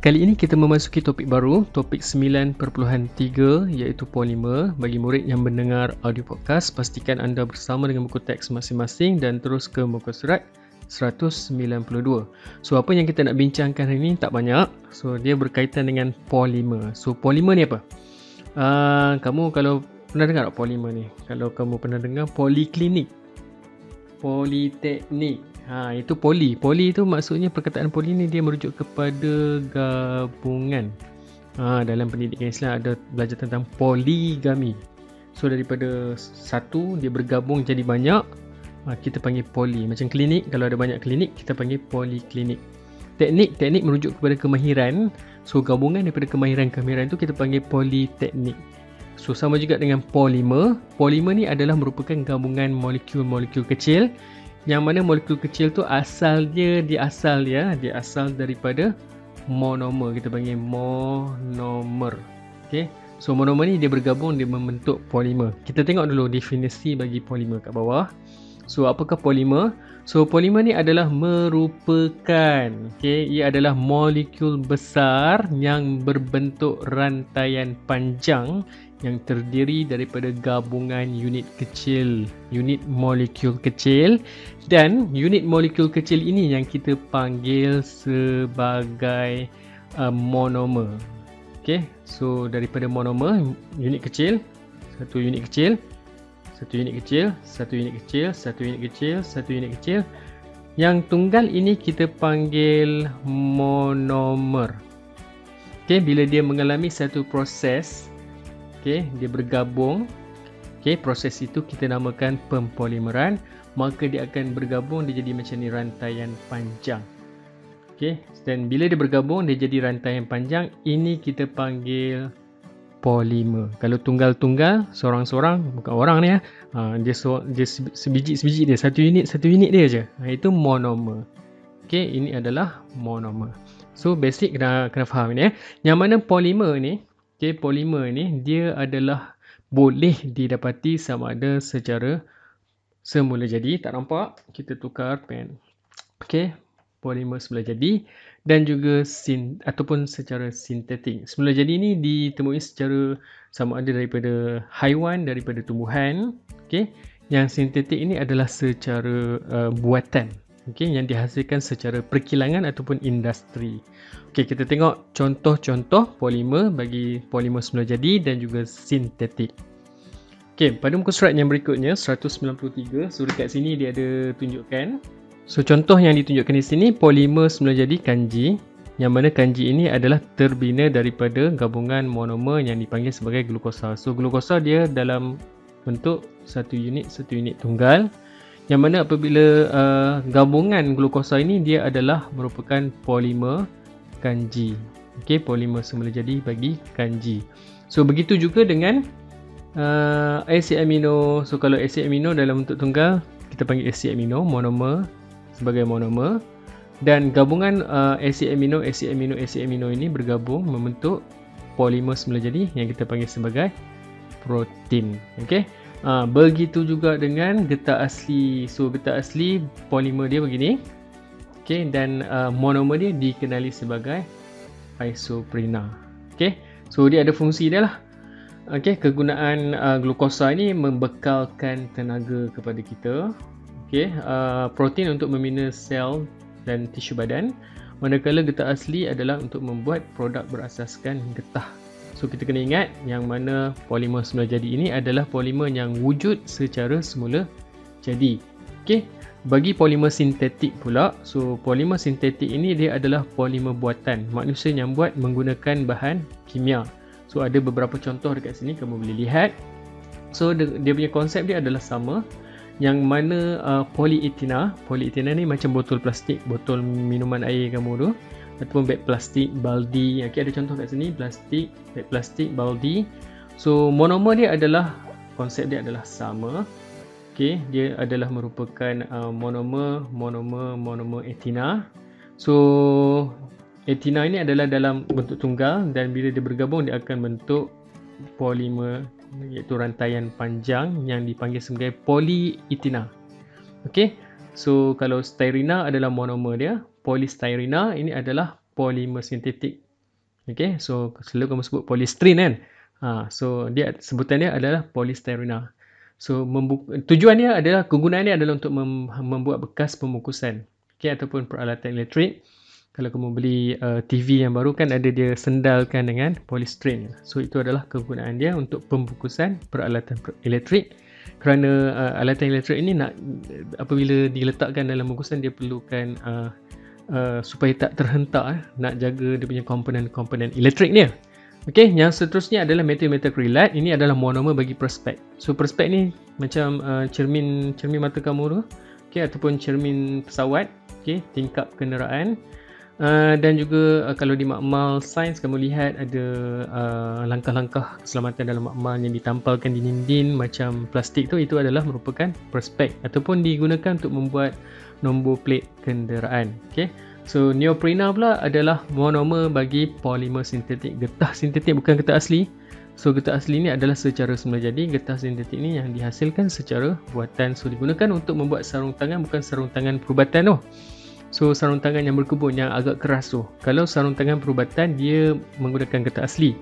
Kali ini kita memasuki topik baru, topik 9.3 iaitu polimer. Bagi murid yang mendengar audio podcast, pastikan anda bersama dengan buku teks masing-masing dan terus ke muka surat 192. So apa yang kita nak bincangkan hari ini tak banyak. So dia berkaitan dengan polimer. So polimer ni apa? Uh, kamu kalau pernah dengar tak polimer ni? Kalau kamu pernah dengar poliklinik, politeknik, Ha, itu poli. Poli itu maksudnya perkataan poli ni dia merujuk kepada gabungan. Ha, dalam pendidikan Islam ada belajar tentang poligami. So daripada satu dia bergabung jadi banyak, ha, kita panggil poli. Macam klinik, kalau ada banyak klinik, kita panggil poliklinik. Teknik, teknik merujuk kepada kemahiran. So gabungan daripada kemahiran-kemahiran itu kita panggil politeknik. So sama juga dengan polimer. Polimer ni adalah merupakan gabungan molekul-molekul kecil yang mana molekul kecil tu asal dia di asal dia dia asal daripada monomer. Kita panggil monomer. Okey? So monomer ni dia bergabung dia membentuk polimer kita tengok dulu definisi bagi polimer kat bawah. So apakah polimer so polimer ni adalah merupakan okey? Ia adalah molekul besar yang berbentuk rantaian panjang yang terdiri daripada gabungan unit kecil, unit molekul kecil dan unit molekul kecil ini yang kita panggil sebagai uh, monomer. Okey, so daripada monomer unit kecil, satu unit kecil, satu unit kecil, satu unit kecil, satu unit kecil, satu unit kecil. Yang tunggal ini kita panggil monomer. Okey, bila dia mengalami satu proses okey dia bergabung. Okey proses itu kita namakan pempolimeran. Maka dia akan bergabung dia jadi macam ni rantaian panjang. Okey dan bila dia bergabung dia jadi rantaian panjang ini kita panggil polimer. Kalau tunggal-tunggal seorang-seorang bukan orang ni ya ha, dia so, dia sebiji-sebiji dia satu unit satu unit dia aja ha, itu monomer. Okey ini adalah monomer. So basic kena kena faham ni ya. Yang mana polimer ni Okay, polimer ni dia adalah boleh didapati sama ada secara semula jadi. Tak nampak? Kita tukar pen. Okay, polimer semula jadi dan juga sin ataupun secara sintetik. Semula jadi ni ditemui secara sama ada daripada haiwan, daripada tumbuhan. Okay, yang sintetik ini adalah secara uh, buatan okay, yang dihasilkan secara perkilangan ataupun industri. Okay, kita tengok contoh-contoh polimer bagi polimer semula jadi dan juga sintetik. Okay, pada muka surat yang berikutnya 193, so dekat sini dia ada tunjukkan. So contoh yang ditunjukkan di sini polimer semula jadi kanji yang mana kanji ini adalah terbina daripada gabungan monomer yang dipanggil sebagai glukosa. So glukosa dia dalam bentuk satu unit satu unit tunggal yang mana apabila uh, gabungan glukosa ini dia adalah merupakan polimer kanji. Okey polimer semula jadi bagi kanji. So begitu juga dengan uh, asid amino. So kalau asid amino dalam bentuk tunggal kita panggil asid amino monomer sebagai monomer. Dan gabungan uh, asid amino asid amino asid amino ini bergabung membentuk polimer semula jadi yang kita panggil sebagai protein. Okey Ha, begitu juga dengan getah asli. So getah asli polimer dia begini. Okay, dan uh, monomer dia dikenali sebagai isoprena. Okay, so dia ada fungsi dia lah. Okay, kegunaan uh, glukosa ini membekalkan tenaga kepada kita. Okay, uh, protein untuk membina sel dan tisu badan. Manakala getah asli adalah untuk membuat produk berasaskan getah So kita kena ingat yang mana polimer semula jadi ini adalah polimer yang wujud secara semula jadi. Okey. Bagi polimer sintetik pula, so polimer sintetik ini dia adalah polimer buatan. Manusia yang buat menggunakan bahan kimia. So ada beberapa contoh dekat sini kamu boleh lihat. So dia punya konsep dia adalah sama yang mana uh, polietina, polietina ni macam botol plastik, botol minuman air kamu tu ataupun beg plastik, baldi. Okay, ada contoh kat sini, plastik, beg plastik, baldi. So, monomer dia adalah, konsep dia adalah sama. Okay, dia adalah merupakan uh, monomer, monomer, monomer etina. So, etina ini adalah dalam bentuk tunggal dan bila dia bergabung, dia akan bentuk polimer iaitu rantaian panjang yang dipanggil sebagai polietina. Okay, so kalau styrena adalah monomer dia, polystyrena ini adalah polimer sintetik Okay, so selalu kamu sebut polystyrene kan. Ha, so dia sebutan dia adalah polystyrena. So tujuan dia adalah kegunaan dia adalah untuk mem- membuat bekas pembungkusan. Okay, ataupun peralatan elektrik. Kalau kamu beli uh, TV yang baru kan ada dia sendalkan dengan polystyrene. So itu adalah kegunaan dia untuk pembungkusan peralatan elektrik. Kerana uh, alatan elektrik ini nak apabila diletakkan dalam bungkusan dia perlukan uh, uh, supaya tak terhentak eh, nak jaga dia punya komponen-komponen elektrik dia. Okey, yang seterusnya adalah metal metacrillate. Ini adalah monomer bagi prospek. So prospek ni macam uh, cermin cermin mata kamu tu, okey ataupun cermin pesawat, okey, tingkap kenderaan. Uh, dan juga uh, kalau di makmal sains kamu lihat ada uh, langkah-langkah keselamatan dalam makmal yang ditampalkan di dinding macam plastik tu itu adalah merupakan prospek ataupun digunakan untuk membuat nombor plate kenderaan. Okey. So neoprena pula adalah monomer bagi polimer sintetik. Getah sintetik bukan getah asli. So getah asli ni adalah secara semula jadi getah sintetik ni yang dihasilkan secara buatan. So digunakan untuk membuat sarung tangan bukan sarung tangan perubatan tu. So sarung tangan yang berkebun yang agak keras tu. Kalau sarung tangan perubatan dia menggunakan getah asli.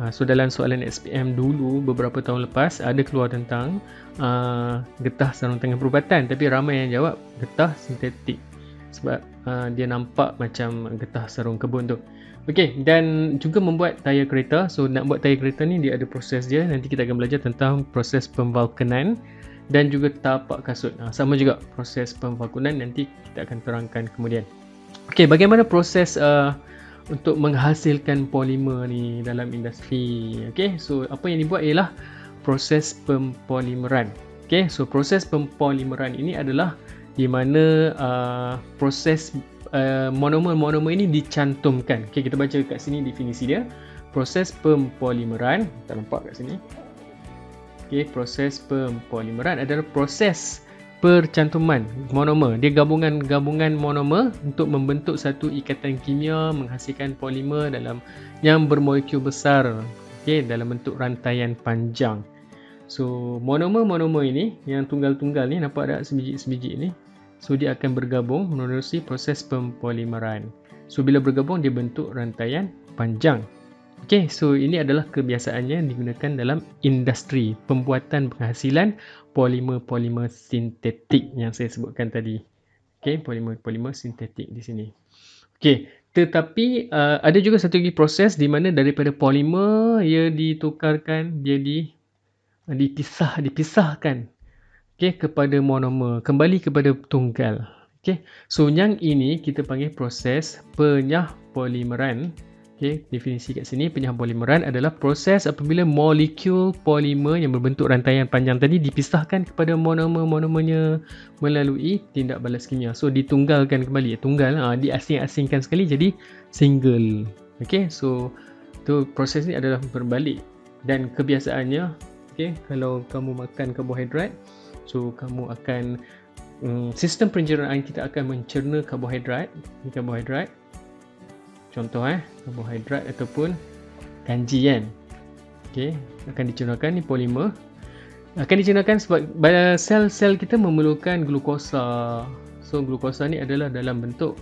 Ha, so dalam soalan SPM dulu beberapa tahun lepas ada keluar tentang uh, getah sarung tangan perubatan tapi ramai yang jawab getah sintetik sebab uh, dia nampak macam getah sarung kebun tu. Okey, dan juga membuat tayar kereta. So nak buat tayar kereta ni dia ada proses dia. Nanti kita akan belajar tentang proses pemvalkenan dan juga tapak kasut. Uh, sama juga proses pemvakunan nanti kita akan terangkan kemudian. Okey, bagaimana proses uh, untuk menghasilkan polimer ni dalam industri? Okey, so apa yang dibuat ialah proses pempolimeran. Okey, so proses pempolimeran ini adalah di mana uh, proses uh, monomer-monomer ini dicantumkan. Okay, kita baca kat sini definisi dia. Proses pempolimeran, tak nampak kat sini. Okay, proses pempolimeran adalah proses percantuman monomer. Dia gabungan-gabungan monomer untuk membentuk satu ikatan kimia menghasilkan polimer dalam yang bermolekul besar. Okay, dalam bentuk rantaian panjang. So monomer-monomer ini yang tunggal-tunggal ni nampak tak sebiji-sebiji ni. So dia akan bergabung menerusi proses pempolimeran. So bila bergabung dia bentuk rantaian panjang. Okay, so ini adalah kebiasaannya digunakan dalam industri pembuatan penghasilan polimer-polimer sintetik yang saya sebutkan tadi. Okay, polimer-polimer sintetik di sini. Okay, tetapi uh, ada juga satu lagi proses di mana daripada polimer ia ditukarkan jadi dipisah dipisahkan okey kepada monomer kembali kepada tunggal okey so yang ini kita panggil proses penyah polimeran okey definisi kat sini penyah polimeran adalah proses apabila molekul polimer yang berbentuk rantaian panjang tadi dipisahkan kepada monomer-monomernya melalui tindak balas kimia. So ditunggalkan kembali. Tunggal ha, diasing-asingkan sekali jadi single. Okey so tu proses ni adalah berbalik dan kebiasaannya okay, kalau kamu makan karbohidrat so kamu akan um, sistem pencernaan kita akan mencerna karbohidrat karbohidrat contoh eh karbohidrat ataupun kanji kan? Okay, akan dicernakan ni polimer. Akan dicernakan sebab sel-sel kita memerlukan glukosa. So glukosa ni adalah dalam bentuk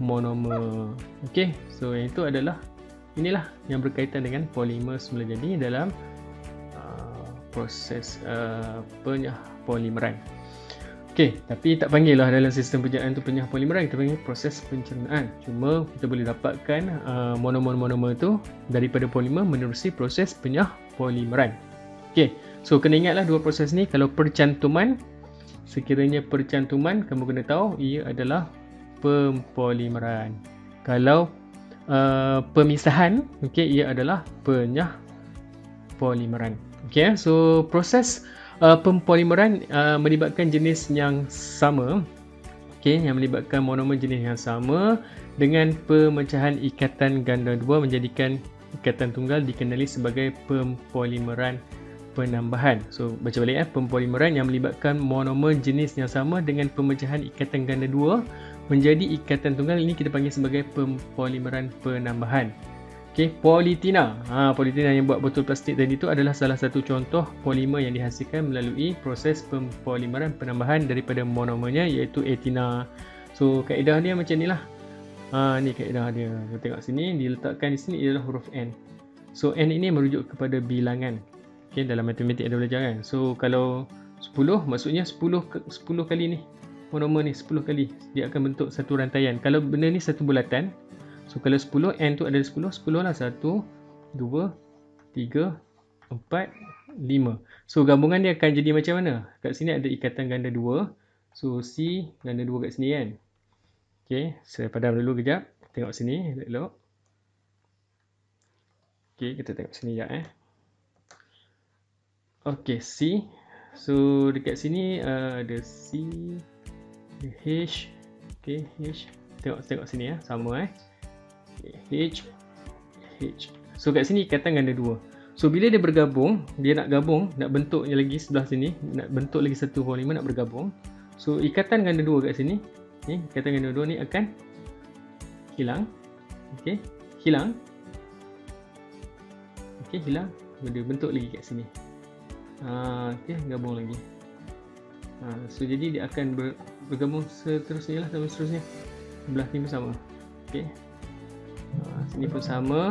monomer. Okey so yang itu adalah inilah yang berkaitan dengan polimer semula jadi dalam proses uh, penyah polimeran. Okey, tapi tak panggil lah dalam sistem penyerahan tu penyah polimeran, kita panggil proses pencernaan. Cuma kita boleh dapatkan uh, monomer-monomer tu daripada polimer menerusi proses penyah polimeran. Okey, so kena ingatlah dua proses ni kalau percantuman sekiranya percantuman kamu kena tahu ia adalah pempolimeran. Kalau uh, pemisahan, okey ia adalah penyah polimeran. Okay, so proses uh, pempolimeran uh, melibatkan jenis yang sama. Okay, yang melibatkan monomer jenis yang sama dengan pemecahan ikatan ganda dua menjadikan ikatan tunggal dikenali sebagai pempolimeran penambahan. So, baca balik ya. Pempolimeran yang melibatkan monomer jenis yang sama dengan pemecahan ikatan ganda dua menjadi ikatan tunggal ini kita panggil sebagai pempolimeran penambahan. Okey, politina. Ha, politina yang buat botol plastik tadi itu adalah salah satu contoh polimer yang dihasilkan melalui proses pempolimeran penambahan daripada monomernya iaitu etina. So, kaedah dia macam inilah. Ha, ni kaedah dia. Kita tengok sini, diletakkan di sini ialah huruf N. So, N ini merujuk kepada bilangan. Okay, dalam matematik ada belajar kan. So, kalau 10, maksudnya 10, 10 kali ni. Monomer ni 10 kali. Dia akan bentuk satu rantaian. Kalau benda ni satu bulatan. So, kalau 10, N tu ada 10. 10 lah. 1, 2, 3, 4, 5. So, gabungan dia akan jadi macam mana? Kat sini ada ikatan ganda 2. So, C ganda 2 kat sini kan. Okey, saya padam dulu kejap. Tengok sini, elok. Okey, kita tengok sini ya eh. Okey, C. So dekat sini uh, ada C, ada H. Okey, H. Tengok tengok sini ya, sama eh. Okay, H, H. So kat sini ikatan ganda dua. So bila dia bergabung, dia nak gabung, nak bentuknya lagi sebelah sini, nak bentuk lagi satu volume nak bergabung. So ikatan ganda dua kat sini okay, kata yang dua-dua ni akan hilang. Okey hilang. Okey hilang. Dia bentuk lagi kat sini. Ha okey gabung lagi. Ha so jadi dia akan ber, bergabung seterusnya lah sama seterusnya. Sebelah ni pun sama okey. ha, sini pun sama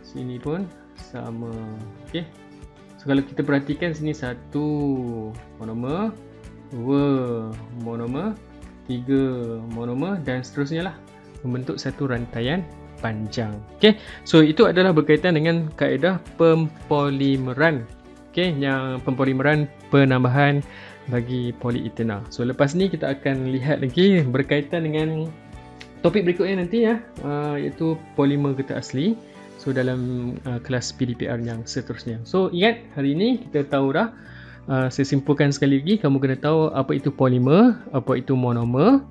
sini pun sama okey so kalau kita perhatikan sini satu monomer dua monomer tiga monomer dan seterusnya lah membentuk satu rantaian panjang. Okay, so itu adalah berkaitan dengan kaedah pempolimeran. Okay, yang pempolimeran penambahan bagi polyethanol. So lepas ni kita akan lihat lagi berkaitan dengan topik berikutnya nanti ya, uh, iaitu polimer getah asli. So dalam uh, kelas PDPR yang seterusnya. So ingat hari ini kita tahu dah uh, saya simpulkan sekali lagi kamu kena tahu apa itu polimer apa itu monomer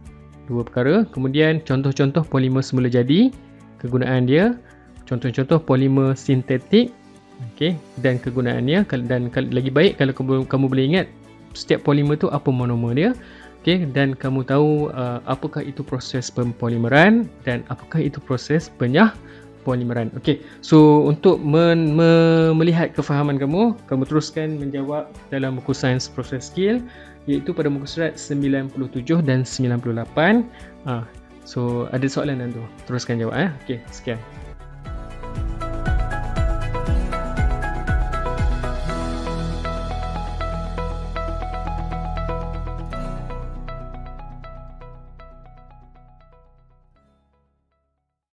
dua perkara kemudian contoh-contoh polimer semula jadi kegunaan dia contoh-contoh polimer sintetik okey dan kegunaannya dan lagi baik kalau kamu, kamu boleh ingat setiap polimer tu apa monomer dia okey dan kamu tahu uh, apakah itu proses pempolimeran dan apakah itu proses penyah polimeran. Okey. So untuk men, me, melihat kefahaman kamu, kamu teruskan menjawab dalam buku sains proses skill iaitu pada muka surat 97 dan 98. Ah, so ada soalan dan tu. Teruskan jawab eh. Okey, sekian.